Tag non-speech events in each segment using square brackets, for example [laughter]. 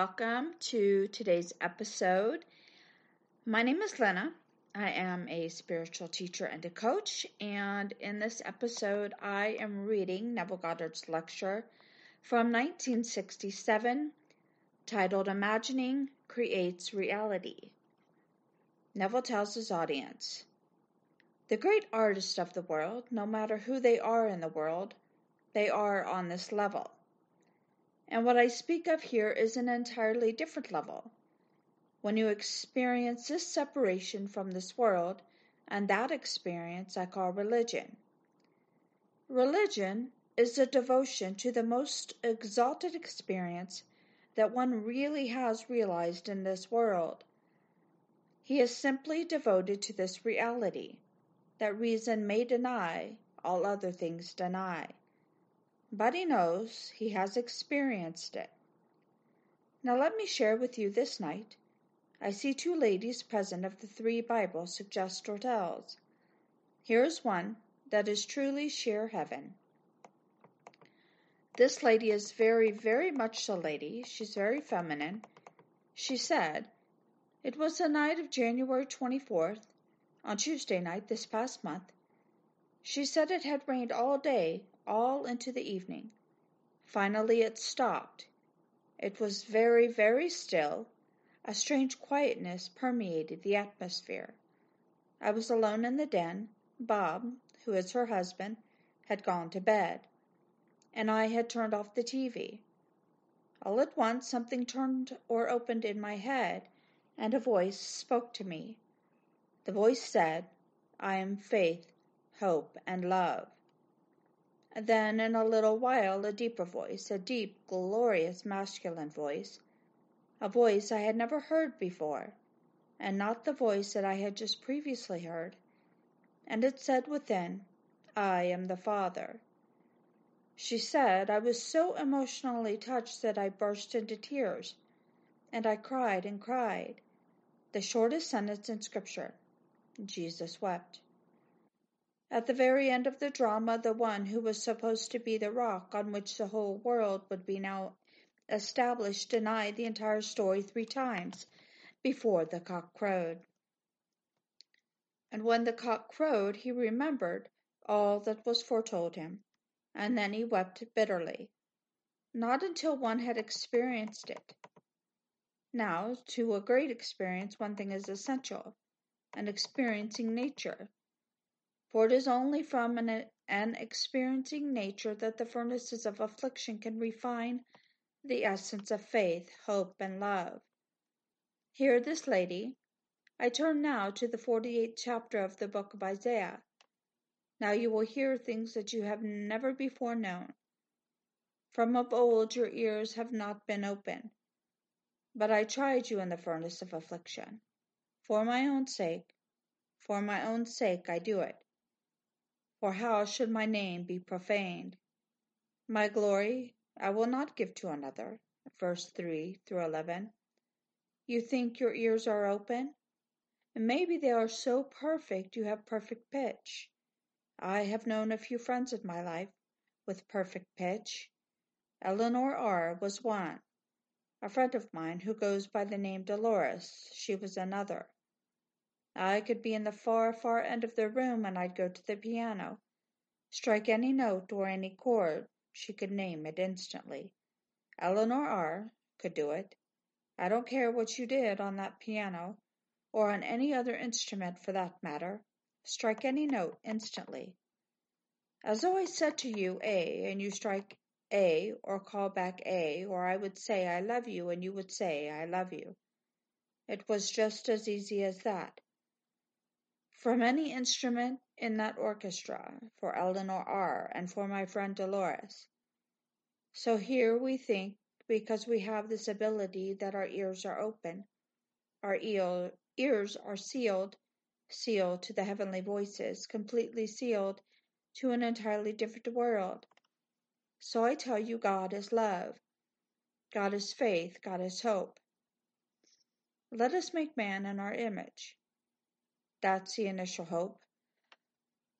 welcome to today's episode. My name is Lynna. I am a spiritual teacher and a coach, and in this episode, I am reading Neville Goddard's lecture from 1967 titled Imagining Creates Reality. Neville tells his audience The great artists of the world, no matter who they are in the world, they are on this level. And what I speak of here is an entirely different level. When you experience this separation from this world, and that experience I call religion. Religion is the devotion to the most exalted experience that one really has realized in this world. He is simply devoted to this reality that reason may deny, all other things deny. But he knows he has experienced it. Now let me share with you this night. I see two ladies present of the three Bibles suggest or tells. Here is one that is truly sheer heaven. This lady is very, very much a lady. She's very feminine. She said, It was the night of January 24th, on Tuesday night this past month. She said it had rained all day all into the evening. Finally it stopped. It was very, very still. A strange quietness permeated the atmosphere. I was alone in the den. Bob, who is her husband, had gone to bed, and I had turned off the TV. All at once something turned or opened in my head, and a voice spoke to me. The voice said, I am faith, hope, and love. Then in a little while a deeper voice, a deep, glorious masculine voice, a voice I had never heard before, and not the voice that I had just previously heard. And it said within, I am the Father. She said I was so emotionally touched that I burst into tears, and I cried and cried. The shortest sentence in Scripture. Jesus wept. At the very end of the drama, the one who was supposed to be the rock on which the whole world would be now established denied the entire story three times before the cock crowed. And when the cock crowed, he remembered all that was foretold him, and then he wept bitterly. Not until one had experienced it. Now, to a great experience, one thing is essential an experiencing nature. For it is only from an, an experiencing nature that the furnaces of affliction can refine the essence of faith, hope, and love. Hear this lady. I turn now to the 48th chapter of the book of Isaiah. Now you will hear things that you have never before known. From of old your ears have not been open, but I tried you in the furnace of affliction. For my own sake, for my own sake I do it. For how should my name be profaned? My glory I will not give to another. Verse 3 through 11. You think your ears are open? Maybe they are so perfect you have perfect pitch. I have known a few friends in my life with perfect pitch. Eleanor R. was one. A friend of mine who goes by the name Dolores, she was another. I could be in the far, far end of the room and I'd go to the piano, strike any note or any chord, she could name it instantly. Eleanor R. could do it. I don't care what you did on that piano, or on any other instrument for that matter. Strike any note instantly. As though I said to you A, and you strike A, or call back A, or I would say I love you, and you would say I love you. It was just as easy as that from any instrument in that orchestra, for Eleanor R., and for my friend Dolores. So here we think, because we have this ability, that our ears are open, our ears are sealed, sealed to the heavenly voices, completely sealed to an entirely different world. So I tell you, God is love. God is faith. God is hope. Let us make man in our image. That's the initial hope.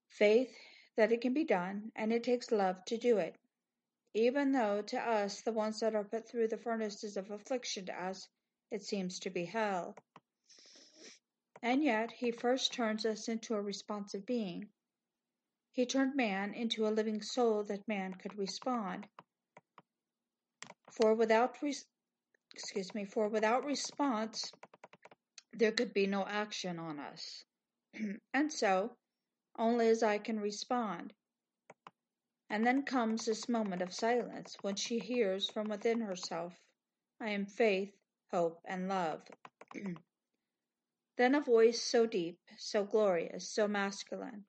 Faith that it can be done, and it takes love to do it. even though to us, the ones that are put through the furnaces of affliction to us, it seems to be hell. And yet, he first turns us into a responsive being. He turned man into a living soul that man could respond. For without re- excuse me, for without response, there could be no action on us. [clears throat] and so, only as I can respond. And then comes this moment of silence when she hears from within herself, I am faith, hope, and love. [clears throat] then a voice so deep, so glorious, so masculine,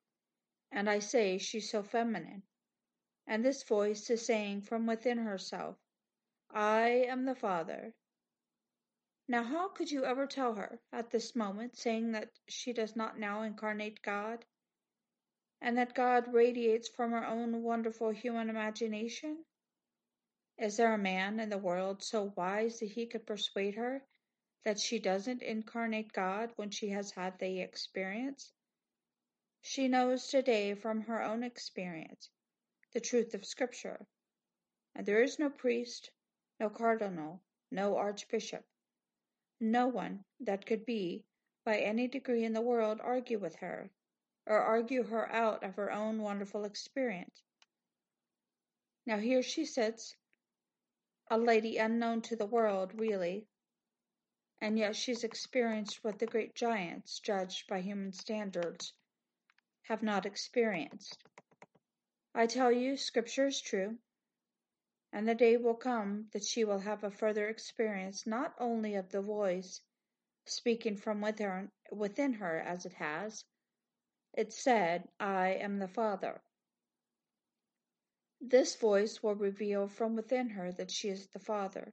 and I say she's so feminine. And this voice is saying from within herself, I am the Father. Now, how could you ever tell her at this moment, saying that she does not now incarnate God? and that God radiates from her own wonderful human imagination? Is there a man in the world so wise that he could persuade her that she doesn't incarnate God when she has had the experience? She knows today from her own experience the truth of Scripture, and there is no priest, no cardinal, no archbishop, no one that could be, by any degree in the world, argue with her or argue her out of her own wonderful experience. Now here she sits, a lady unknown to the world, really, and yet she's experienced what the great giants, judged by human standards, have not experienced. I tell you, Scripture is true, and the day will come that she will have a further experience not only of the voice speaking from within her as it has, it said, I am the Father. This voice will reveal from within her that she is the Father.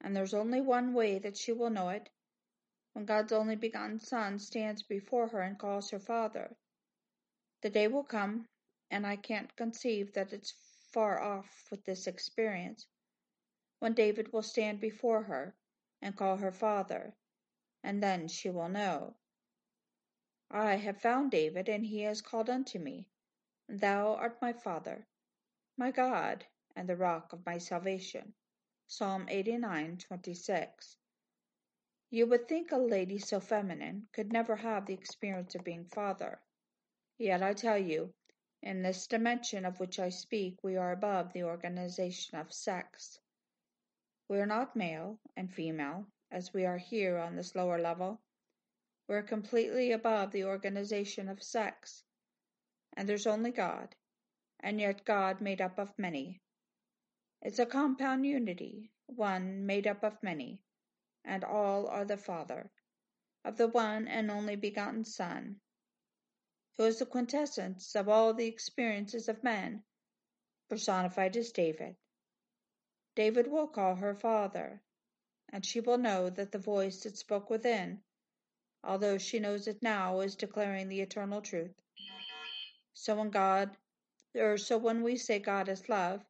And there's only one way that she will know it when God's only begotten Son stands before her and calls her Father. The day will come, and I can't conceive that it's far off with this experience, when David will stand before her and call her Father, and then she will know. I have found David, and he has called unto me. Thou art my Father, my God, and the rock of my salvation. Psalm 89:26. You would think a lady so feminine could never have the experience of being father. Yet I tell you, in this dimension of which I speak, we are above the organization of sex. We are not male and female, as we are here on this lower level. We're completely above the organization of sex. And there's only God, and yet God made up of many. It's a compound unity, one made up of many, and all are the Father, of the one and only begotten Son, who is the quintessence of all the experiences of men, personified as David. David will call her Father, and she will know that the voice that spoke within although she knows it now, is declaring the eternal truth. So when God, or so when we say God is love,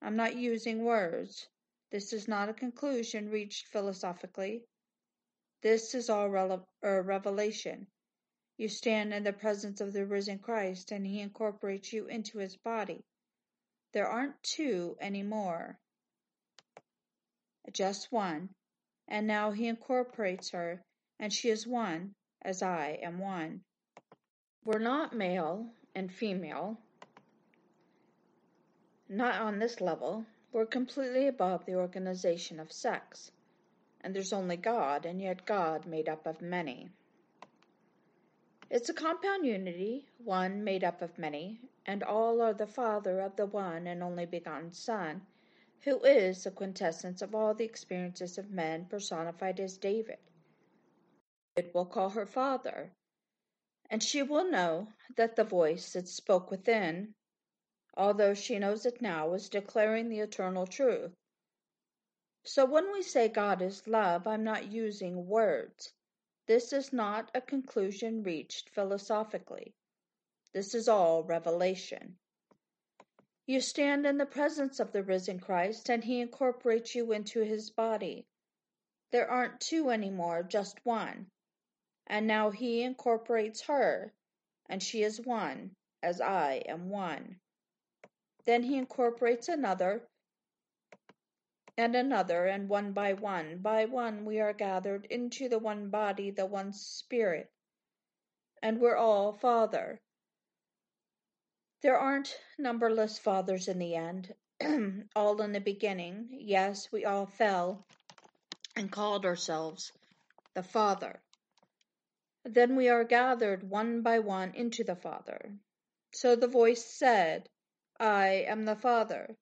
I'm not using words. This is not a conclusion reached philosophically. This is all er, revelation. You stand in the presence of the risen Christ, and He incorporates you into His body. There aren't two anymore, just one. And now He incorporates her and she is one, as I am one. We're not male and female, not on this level. We're completely above the organization of sex. And there's only God, and yet God made up of many. It's a compound unity, one made up of many, and all are the Father of the one and only begotten Son, who is the quintessence of all the experiences of men personified as David David will call her Father, and she will know that the voice that spoke within, although she knows it now, is declaring the eternal truth. So when we say God is love, I'm not using words. This is not a conclusion reached philosophically. This is all revelation. You stand in the presence of the risen Christ, and he incorporates you into his body. There aren't two anymore, just one. And now he incorporates her, and she is one, as I am one. Then he incorporates another and another, and one by one, by one, we are gathered into the one body, the one spirit. And we're all Father. There aren't numberless fathers in the end, [clears throat] all in the beginning. Yes, we all fell and called ourselves the Father. Then we are gathered one by one into the Father. So the voice said, I am the Father.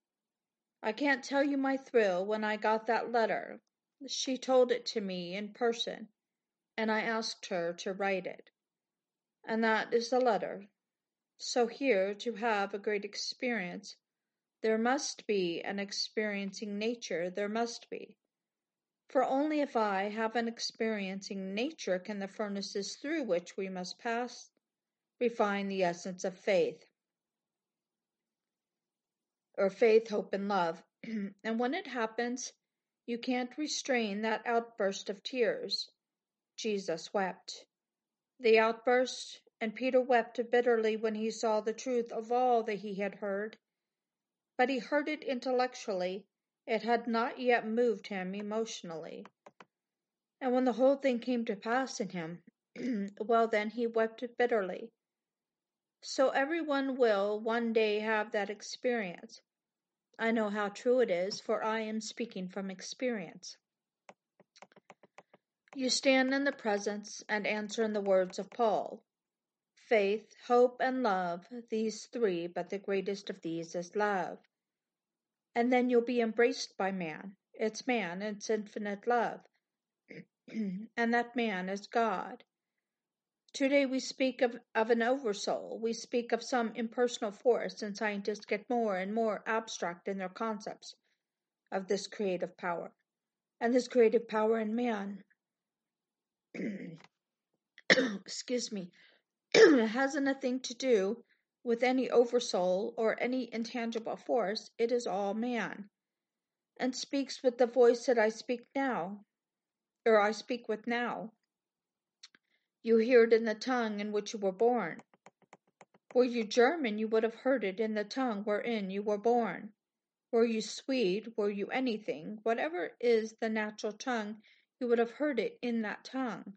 I can't tell you my thrill when I got that letter. She told it to me in person, and I asked her to write it. And that is the letter. So here, to have a great experience, there must be an experiencing nature, there must be. For only if I have an experiencing nature can the furnaces through which we must pass refine the essence of faith or faith, hope, and love. [clears throat] and when it happens, you can't restrain that outburst of tears. Jesus wept. The outburst, and Peter wept bitterly when he saw the truth of all that he had heard. But he heard it intellectually, it had not yet moved him emotionally. And when the whole thing came to pass in him, [clears throat] well, then he wept bitterly. So everyone will one day have that experience. I know how true it is, for I am speaking from experience. You stand in the presence and answer in the words of Paul faith, hope, and love, these three, but the greatest of these is love. And then you'll be embraced by man. It's man, it's infinite love. [clears throat] and that man is God. Today we speak of, of an oversoul. We speak of some impersonal force, and scientists get more and more abstract in their concepts of this creative power. And this creative power in man, [clears throat] excuse me, it [clears throat] has nothing to do with any oversoul or any intangible force. It is all man, and speaks with the voice that I speak now, or I speak with now. You hear it in the tongue in which you were born. Were you German, you would have heard it in the tongue wherein you were born. Were you Swede, were you anything, whatever is the natural tongue, you would have heard it in that tongue.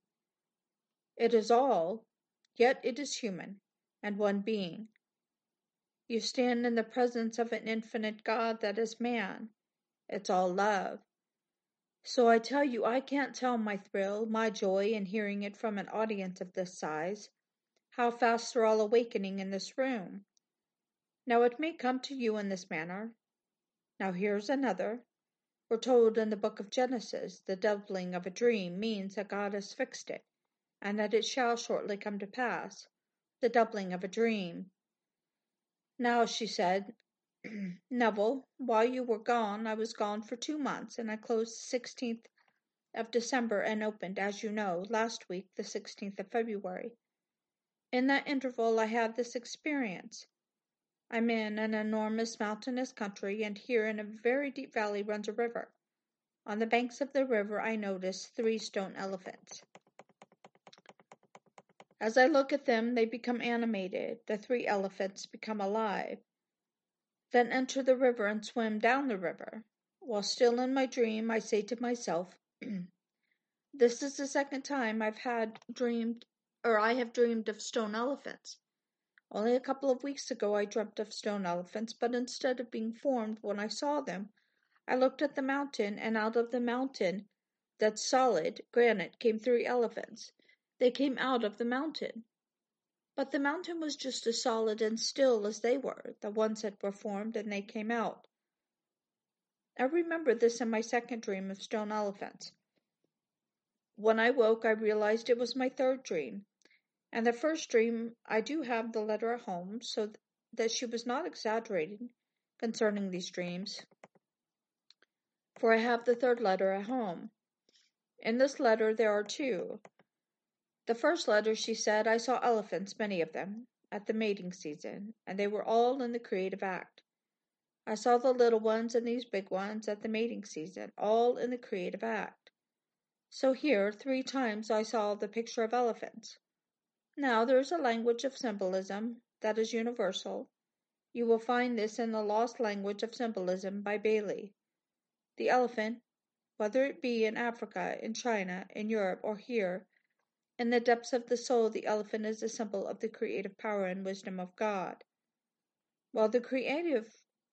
It is all, yet it is human, and one being. You stand in the presence of an infinite God that is man. It's all love. So I tell you I can't tell my thrill, my joy in hearing it from an audience of this size. How fast they're all awakening in this room. Now it may come to you in this manner. Now here's another. We're told in the book of Genesis the doubling of a dream means that God has fixed it, and that it shall shortly come to pass. The doubling of a dream. Now, she said, [clears throat] Neville, while you were gone, I was gone for two months, and I closed the sixteenth of December and opened, as you know, last week, the sixteenth of February. In that interval I had this experience. I'm in an enormous mountainous country, and here in a very deep valley runs a river. On the banks of the river I notice three stone elephants. As I look at them, they become animated. The three elephants become alive then enter the river and swim down the river. While still in my dream, I say to myself, [clears throat] This is the second time I've had dreamed, or I have dreamed of stone elephants. Only a couple of weeks ago I dreamt of stone elephants, but instead of being formed when I saw them, I looked at the mountain, and out of the mountain, that solid granite, came three elephants. They came out of the mountain. But the mountain was just as solid and still as they were, the ones that were formed, and they came out. I remember this in my second dream of stone elephants. When I woke, I realized it was my third dream. And the first dream, I do have the letter at home, so that she was not exaggerating concerning these dreams. For I have the third letter at home. In this letter there are two. The first letter she said I saw elephants, many of them, at the mating season, and they were all in the creative act. I saw the little ones and these big ones at the mating season, all in the creative act. So here, three times I saw the picture of elephants. Now there is a language of symbolism that is universal. You will find this in The Lost Language of Symbolism by Bailey. The elephant, whether it be in Africa, in China, in Europe, or here, in the depths of the soul, the elephant is a symbol of the creative power and wisdom of God. While the creative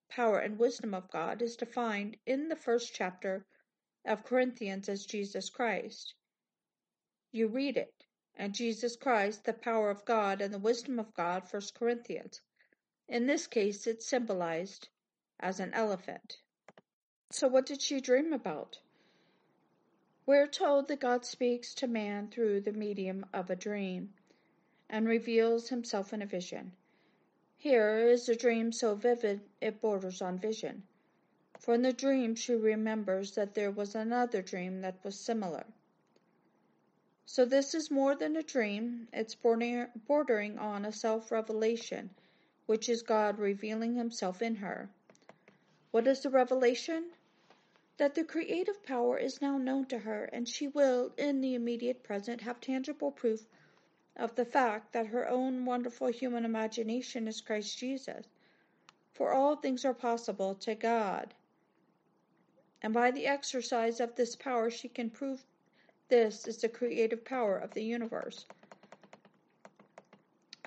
power and wisdom of God is defined in the first chapter of Corinthians as Jesus Christ. You read it, and Jesus Christ, the power of God and the wisdom of God, First Corinthians. In this case, it's symbolized as an elephant. So, what did she dream about? We're told that God speaks to man through the medium of a dream and reveals himself in a vision. Here is a dream so vivid it borders on vision. For in the dream she remembers that there was another dream that was similar. So this is more than a dream, it's bordering on a self revelation, which is God revealing himself in her. What is the revelation? That the creative power is now known to her, and she will, in the immediate present, have tangible proof of the fact that her own wonderful human imagination is Christ Jesus. For all things are possible to God. And by the exercise of this power, she can prove this is the creative power of the universe.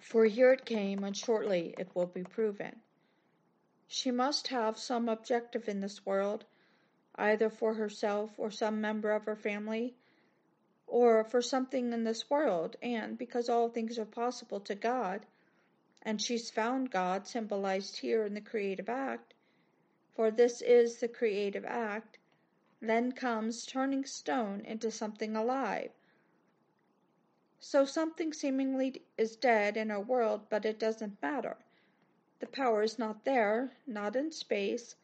For here it came, and shortly it will be proven. She must have some objective in this world, either for herself or some member of her family or for something in this world, and because all things are possible to God, and she's found God symbolized here in the creative act, for this is the creative act, then comes turning stone into something alive. So something seemingly is dead in our world, but it doesn't matter. The power is not there, not in space,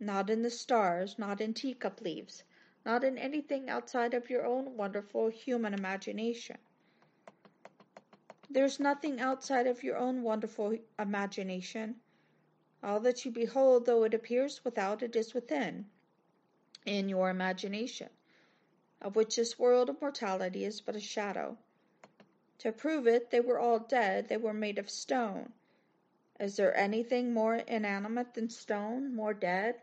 not in the stars, not in teacup leaves not in anything outside of your own wonderful human imagination. There's nothing outside of your own wonderful imagination. All that you behold, though it appears without, it is within, in your imagination, of which this world of mortality is but a shadow. To prove it, they were all dead, they were made of stone. Is there anything more inanimate than stone, more dead?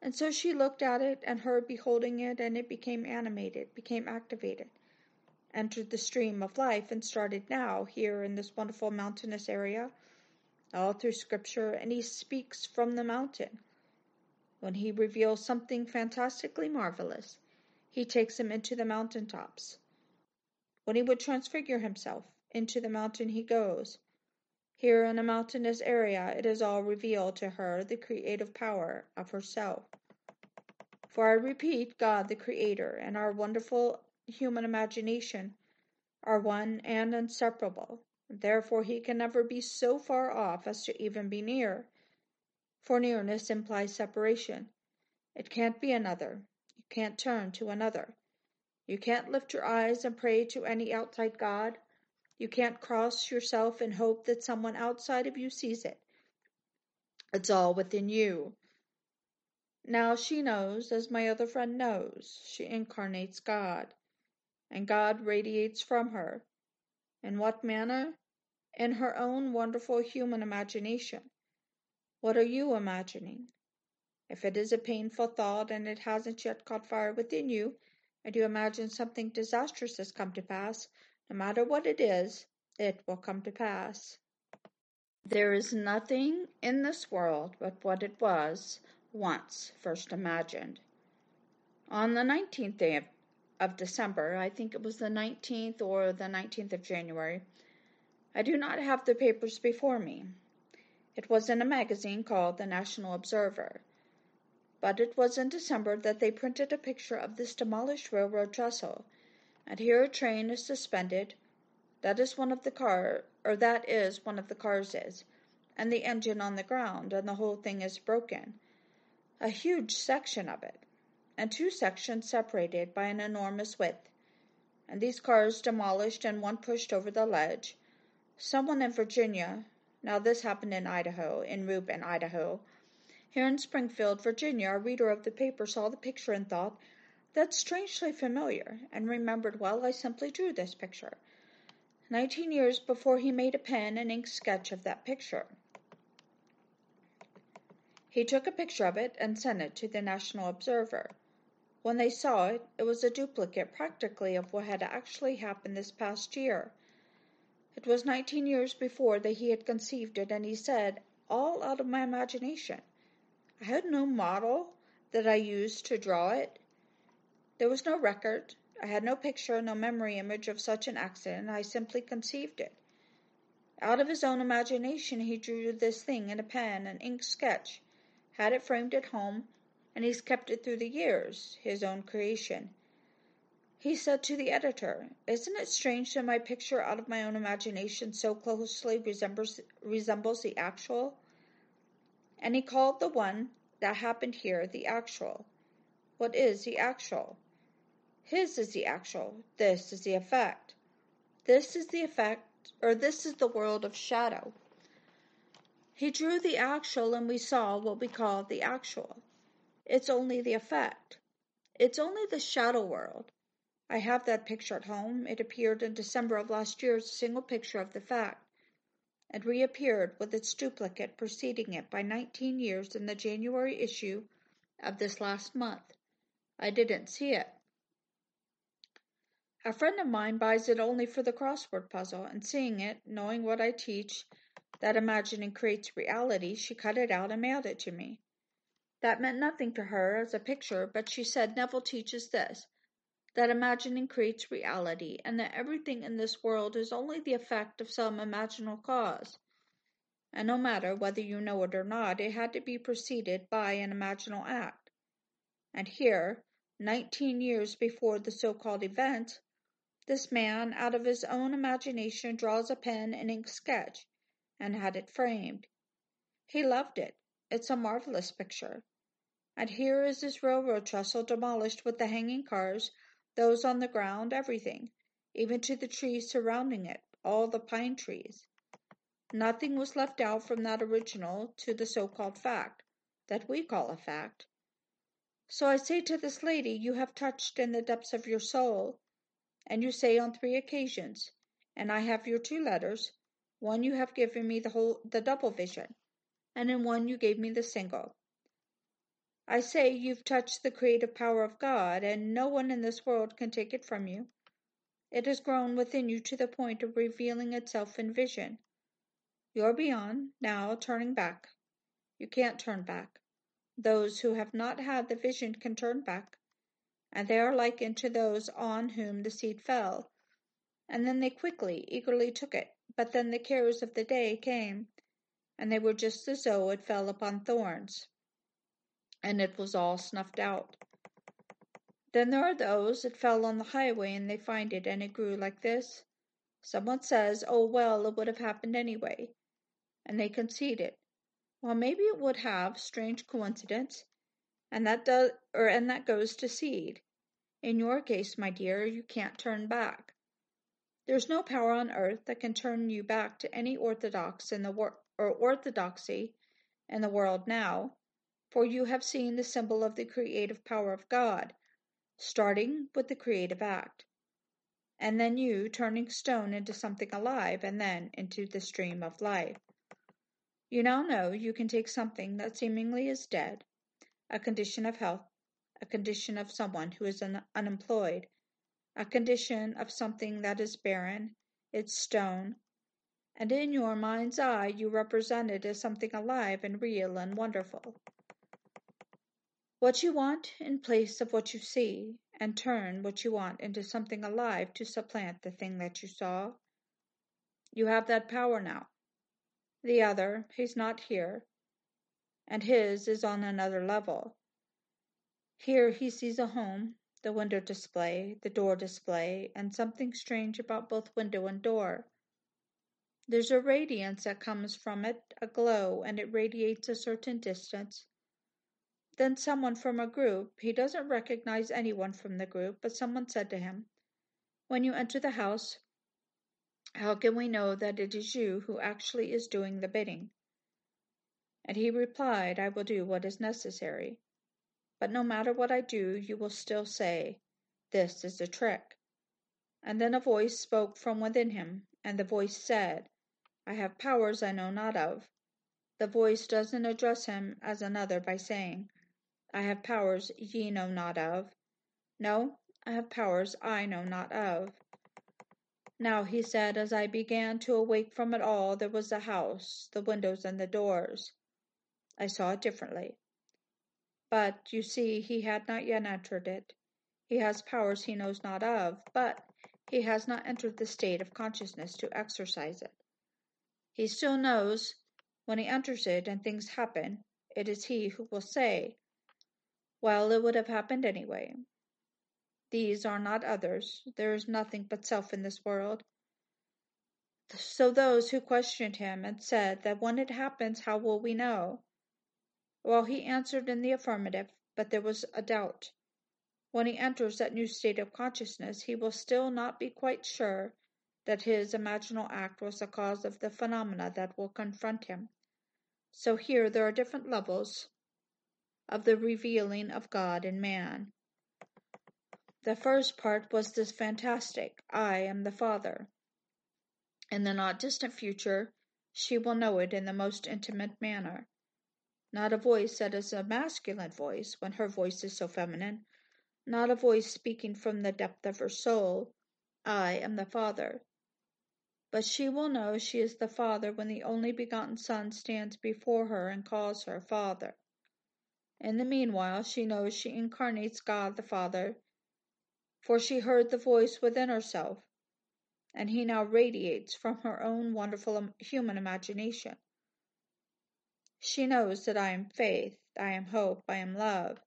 And so she looked at it, and her beholding it, and it became animated, became activated, entered the stream of life, and started now, here in this wonderful mountainous area, all through Scripture, and he speaks from the mountain. When he reveals something fantastically marvelous, he takes him into the mountain tops. When he would transfigure himself, into the mountain he goes. Here in a mountainous area it is all revealed to her the creative power of herself. For I repeat, God the Creator and our wonderful human imagination are one and inseparable. Therefore he can never be so far off as to even be near. For nearness implies separation. It can't be another. You can't turn to another. You can't lift your eyes and pray to any outside God. You can't cross yourself and hope that someone outside of you sees it. It's all within you. Now she knows, as my other friend knows, she incarnates God, and God radiates from her. In what manner? In her own wonderful human imagination. What are you imagining? If it is a painful thought and it hasn't yet caught fire within you, and you imagine something disastrous has come to pass, no matter what it is, it will come to pass. There is nothing in this world but what it was once first imagined. On the 19th day of, of December, I think it was the 19th or the 19th of January, I do not have the papers before me. It was in a magazine called the National Observer. But it was in December that they printed a picture of this demolished railroad trestle and here a train is suspended. That is one of the car, or that is one of the cars is, and the engine on the ground, and the whole thing is broken. A huge section of it, and two sections separated by an enormous width, and these cars demolished and one pushed over the ledge. Someone in Virginia, now this happened in Idaho, in Reuben, Idaho. Here in Springfield, Virginia, a reader of the paper saw the picture and thought, that's strangely familiar, and remembered well I simply drew this picture. Nineteen years before he made a pen and ink sketch of that picture. He took a picture of it and sent it to the National Observer. When they saw it, it was a duplicate practically of what had actually happened this past year. It was nineteen years before that he had conceived it, and he said, all out of my imagination. I had no model that I used to draw it. There was no record. I had no picture, no memory image of such an accident. I simply conceived it. Out of his own imagination, he drew this thing in a pen, an ink sketch, had it framed at home, and he's kept it through the years, his own creation. He said to the editor, Isn't it strange that my picture out of my own imagination so closely resembles, resembles the actual? And he called the one that happened here the actual. What is the actual? His is the actual. This is the effect. This is the effect, or this is the world of shadow. He drew the actual, and we saw what we call the actual. It's only the effect. It's only the shadow world. I have that picture at home. It appeared in December of last year as a single picture of the fact, and reappeared with its duplicate preceding it by nineteen years in the January issue of this last month. I didn't see it. A friend of mine buys it only for the crossword puzzle, and seeing it, knowing what I teach, that imagining creates reality, she cut it out and mailed it to me. That meant nothing to her as a picture, but she said Neville teaches this that imagining creates reality, and that everything in this world is only the effect of some imaginal cause. And no matter whether you know it or not, it had to be preceded by an imaginal act. And here, nineteen years before the so called event, this man, out of his own imagination, draws a pen and ink sketch, and had it framed. He loved it. It's a marvelous picture. And here is this railroad trestle demolished with the hanging cars, those on the ground, everything, even to the trees surrounding it, all the pine trees. Nothing was left out from that original to the so called fact, that we call a fact. So I say to this lady, You have touched in the depths of your soul and you say on three occasions, and I have your two letters, one you have given me the whole the double vision, and in one you gave me the single. I say you've touched the creative power of God, and no one in this world can take it from you. It has grown within you to the point of revealing itself in vision. You're beyond, now turning back. You can't turn back. Those who have not had the vision can turn back and they are likened to those on whom the seed fell. And then they quickly, eagerly took it. But then the cares of the day came, and they were just as though it fell upon thorns, and it was all snuffed out. Then there are those that fell on the highway, and they find it, and it grew like this. Someone says, Oh, well, it would have happened anyway. And they concede it. Well, maybe it would have, strange coincidence and that does or and that goes to seed. In your case, my dear, you can't turn back. There's no power on earth that can turn you back to any orthodox in the wor- or orthodoxy in the world now, for you have seen the symbol of the creative power of God, starting with the creative act, and then you turning stone into something alive, and then into the stream of life. You now know you can take something that seemingly is dead a condition of health, a condition of someone who is un- unemployed, a condition of something that is barren, its stone, and in your mind's eye you represent it as something alive and real and wonderful. What you want in place of what you see, and turn what you want into something alive to supplant the thing that you saw. You have that power now. The other, he's not here, and his is on another level. Here he sees a home, the window display, the door display, and something strange about both window and door. There's a radiance that comes from it, a glow, and it radiates a certain distance. Then someone from a group, he doesn't recognize anyone from the group, but someone said to him, When you enter the house, how can we know that it is you who actually is doing the bidding? And he replied, I will do what is necessary. But no matter what I do, you will still say, This is a trick. And then a voice spoke from within him, and the voice said, I have powers I know not of. The voice doesn't address him as another by saying, I have powers ye know not of. No, I have powers I know not of. Now, he said, as I began to awake from it all, there was the house, the windows, and the doors. I saw it differently. But, you see, he had not yet entered it. He has powers he knows not of, but he has not entered the state of consciousness to exercise it. He still knows when he enters it and things happen, it is he who will say, Well, it would have happened anyway. These are not others. There is nothing but self in this world. So those who questioned him and said that when it happens, how will we know? Well, he answered in the affirmative, but there was a doubt. When he enters that new state of consciousness, he will still not be quite sure that his imaginal act was the cause of the phenomena that will confront him. So here there are different levels of the revealing of God in man. The first part was this fantastic I am the Father. In the not distant future, she will know it in the most intimate manner. Not a voice that is a masculine voice when her voice is so feminine, not a voice speaking from the depth of her soul, I am the Father. But she will know she is the Father when the only begotten Son stands before her and calls her Father. In the meanwhile, she knows she incarnates God the Father, for she heard the voice within herself, and he now radiates from her own wonderful human imagination. She knows that I am faith, I am hope, I am love.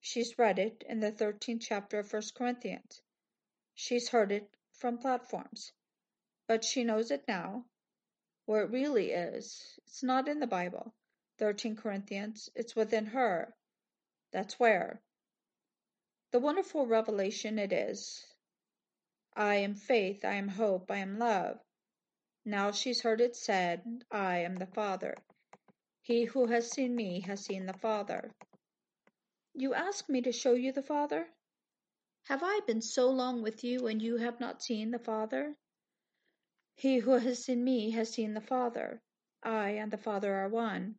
She's read it in the 13th chapter of First Corinthians. She's heard it from platforms. But she knows it now. Where it really is, it's not in the Bible. 13 Corinthians, it's within her. That's where. The wonderful revelation it is. I am faith, I am hope, I am love. Now she's heard it said, I am the Father. He who has seen me has seen the Father. You ask me to show you the Father? Have I been so long with you and you have not seen the Father? He who has seen me has seen the Father. I and the Father are one.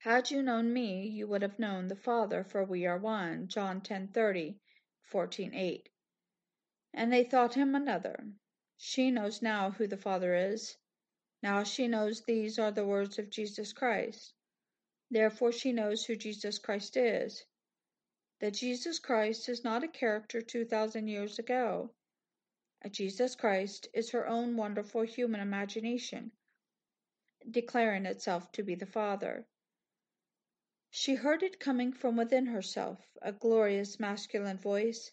Had you known me, you would have known the Father, for we are one. John 10:30, 14:8. And they thought him another. She knows now who the Father is. Now she knows these are the words of Jesus Christ. Therefore she knows who Jesus Christ is. That Jesus Christ is not a character 2,000 years ago. A Jesus Christ is her own wonderful human imagination, declaring itself to be the Father. She heard it coming from within herself, a glorious masculine voice.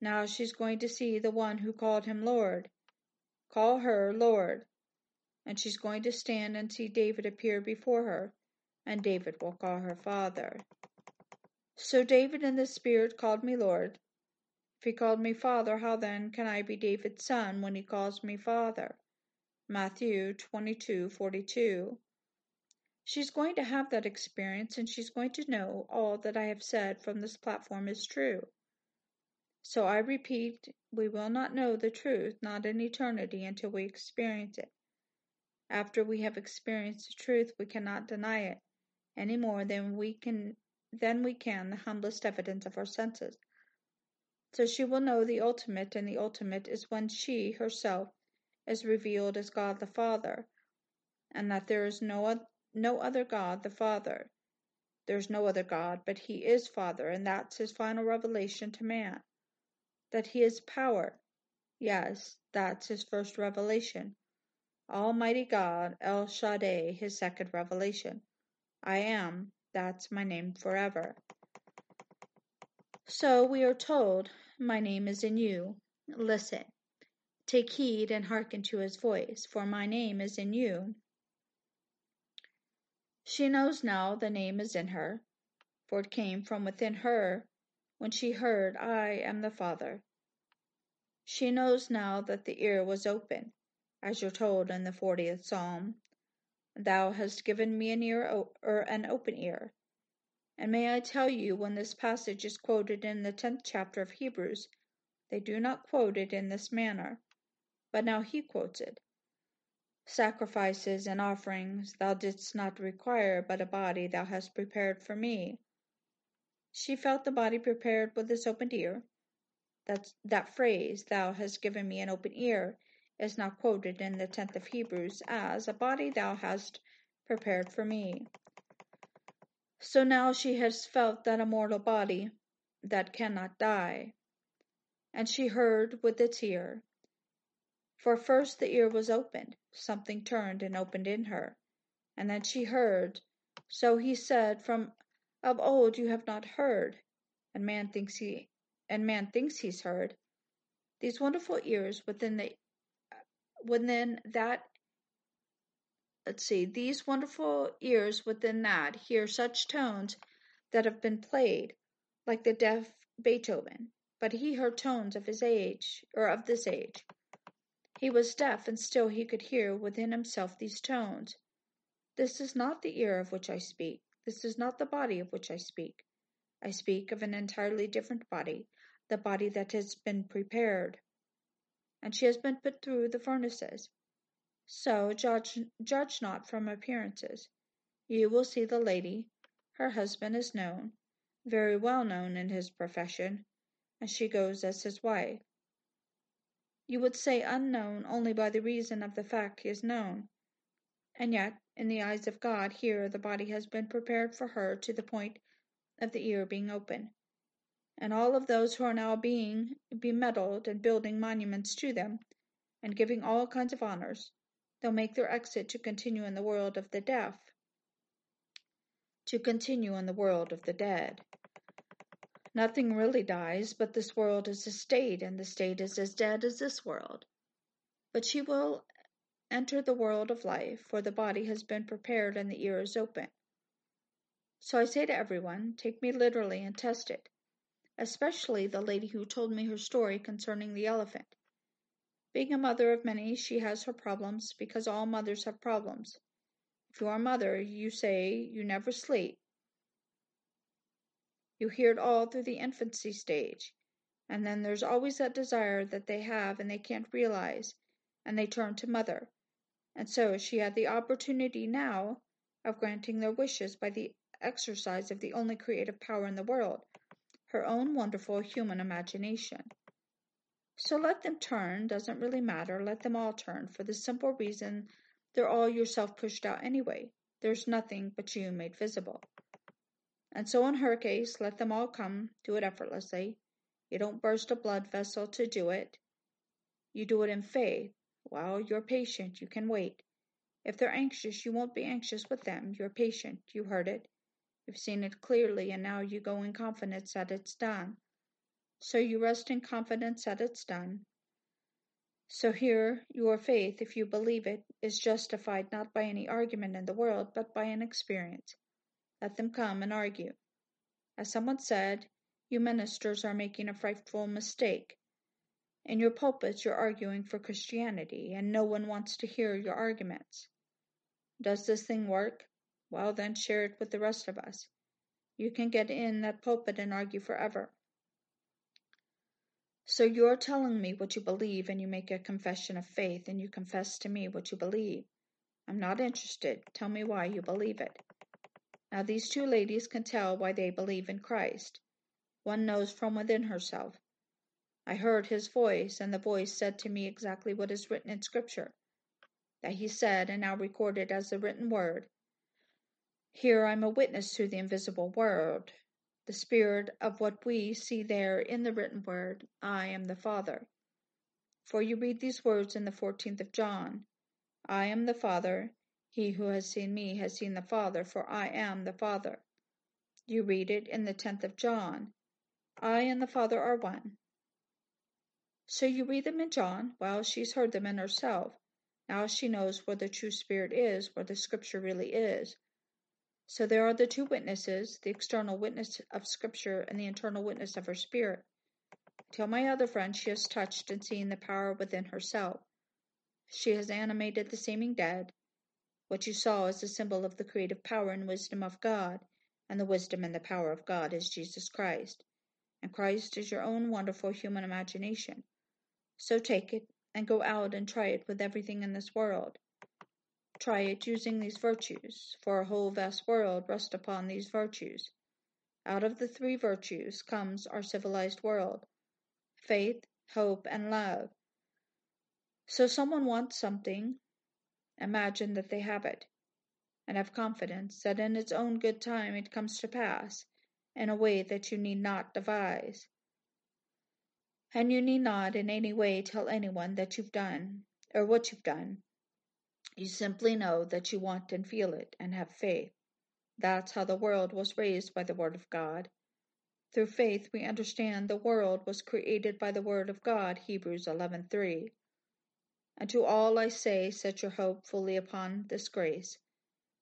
Now she's going to see the one who called him Lord. Call her Lord. And she's going to stand and see David appear before her and David will call her father. So David in the Spirit called me Lord. If he called me Father, how then can I be David's son when he calls me Father? Matthew 22:42. She's going to have that experience and she's going to know all that I have said from this platform is true. So I repeat, we will not know the truth, not in eternity, until we experience it. After we have experienced the truth, we cannot deny it any more than we can than we can the humblest evidence of our senses. So she will know the ultimate, and the ultimate is when she herself is revealed as God the Father, and that there is no no other God the Father. There's no other God, but He is Father, and that's His final revelation to man. That He is power. Yes, that's His first revelation. Almighty God, El Shaddai, His second revelation. I am, that's my name forever. So we are told, My name is in you. Listen, take heed and hearken to his voice, for my name is in you. She knows now the name is in her, for it came from within her when she heard, I am the Father. She knows now that the ear was open, as you're told in the 40th Psalm. Thou hast given me an ear or an open ear. And may I tell you, when this passage is quoted in the tenth chapter of Hebrews, they do not quote it in this manner, but now he quotes it. Sacrifices and offerings thou didst not require, but a body thou hast prepared for me. She felt the body prepared with this opened ear. That, that phrase, thou hast given me an open ear, is now quoted in the 10th of Hebrews as, a body thou hast prepared for me. So now she has felt that immortal body that cannot die. And she heard with its ear. For first the ear was opened, something turned and opened in her, and then she heard. So he said, From of old you have not heard, and man thinks he and man thinks he's heard. These wonderful ears within the within that let's see, these wonderful ears within that hear such tones that have been played, like the deaf Beethoven, but he heard tones of his age, or of this age. He was deaf, and still he could hear within himself these tones. This is not the ear of which I speak. This is not the body of which I speak. I speak of an entirely different body, the body that has been prepared. And she has been put through the furnaces. So judge, judge not from appearances. You will see the lady. Her husband is known, very well known in his profession, and she goes as his wife. You would say unknown only by the reason of the fact he is known. And yet, in the eyes of God, here the body has been prepared for her to the point of the ear being open. And all of those who are now being bemedaled and building monuments to them, and giving all kinds of honors, they'll make their exit to continue in the world of the deaf, to continue in the world of the dead. Nothing really dies, but this world is a state, and the state is as dead as this world. But she will enter the world of life, for the body has been prepared and the ear is open. So I say to everyone, take me literally and test it, especially the lady who told me her story concerning the elephant. Being a mother of many, she has her problems because all mothers have problems. If you are a mother, you say you never sleep. You hear it all through the infancy stage. And then there's always that desire that they have and they can't realize, and they turn to mother. And so she had the opportunity now of granting their wishes by the exercise of the only creative power in the world, her own wonderful human imagination. So let them turn, doesn't really matter, let them all turn, for the simple reason they're all yourself pushed out anyway. There's nothing but you made visible. And so in her case, let them all come, do it effortlessly. You don't burst a blood vessel to do it. You do it in faith. Well, you're patient, you can wait. If they're anxious, you won't be anxious with them. You're patient, you heard it. You've seen it clearly, and now you go in confidence that it's done. So you rest in confidence that it's done. So here your faith, if you believe it, is justified not by any argument in the world, but by an experience. Let them come and argue. As someone said, you ministers are making a frightful mistake. In your pulpits you're arguing for Christianity, and no one wants to hear your arguments. Does this thing work? Well, then share it with the rest of us. You can get in that pulpit and argue forever. So you're telling me what you believe, and you make a confession of faith, and you confess to me what you believe. I'm not interested. Tell me why you believe it. Now these two ladies can tell why they believe in Christ. One knows from within herself. I heard his voice, and the voice said to me exactly what is written in Scripture. That he said, and now recorded as the written word. Here I'm a witness to the invisible world, the spirit of what we see there in the written word, I am the Father. For you read these words in the 14th of John I am the Father, he who has seen me has seen the Father, for I am the Father. You read it in the 10th of John I and the Father are one. So you read them in John, well, she's heard them in herself. Now she knows where the true spirit is, where the scripture really is. So there are the two witnesses, the external witness of Scripture and the internal witness of her spirit. Tell my other friend she has touched and seen the power within herself. She has animated the seeming dead. What you saw is a symbol of the creative power and wisdom of God, and the wisdom and the power of God is Jesus Christ. And Christ is your own wonderful human imagination. So take it and go out and try it with everything in this world. Try it using these virtues, for a whole vast world rests upon these virtues. Out of the three virtues comes our civilized world faith, hope, and love. So someone wants something, imagine that they have it, and have confidence that in its own good time it comes to pass in a way that you need not devise. And you need not in any way tell anyone that you've done or what you've done. You simply know that you want and feel it and have faith. That's how the world was raised by the Word of God. Through faith we understand the world was created by the Word of God, Hebrews 11:3. And to all I say, set your hope fully upon this grace,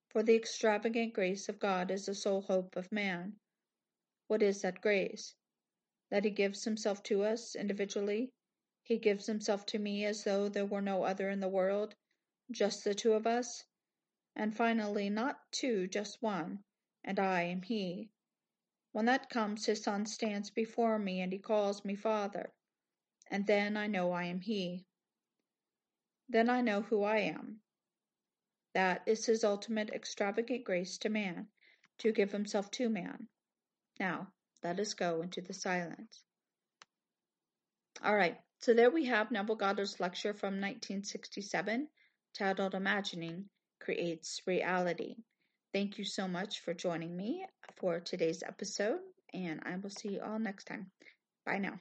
for the extravagant grace of God is the sole hope of man. What is that grace? That he gives himself to us individually. He gives himself to me as though there were no other in the world, just the two of us? And finally, not two, just one, and I am he. When that comes, his son stands before me and he calls me Father. And then I know I am he. Then I know who I am. That is his ultimate extravagant grace to man, to give himself to man. Now, let us go into the silence. All right, so there we have Neville Goddard's lecture from 1967 titled Imagining Creates Reality. Thank you so much for joining me for today's episode, and I will see you all next time. Bye now.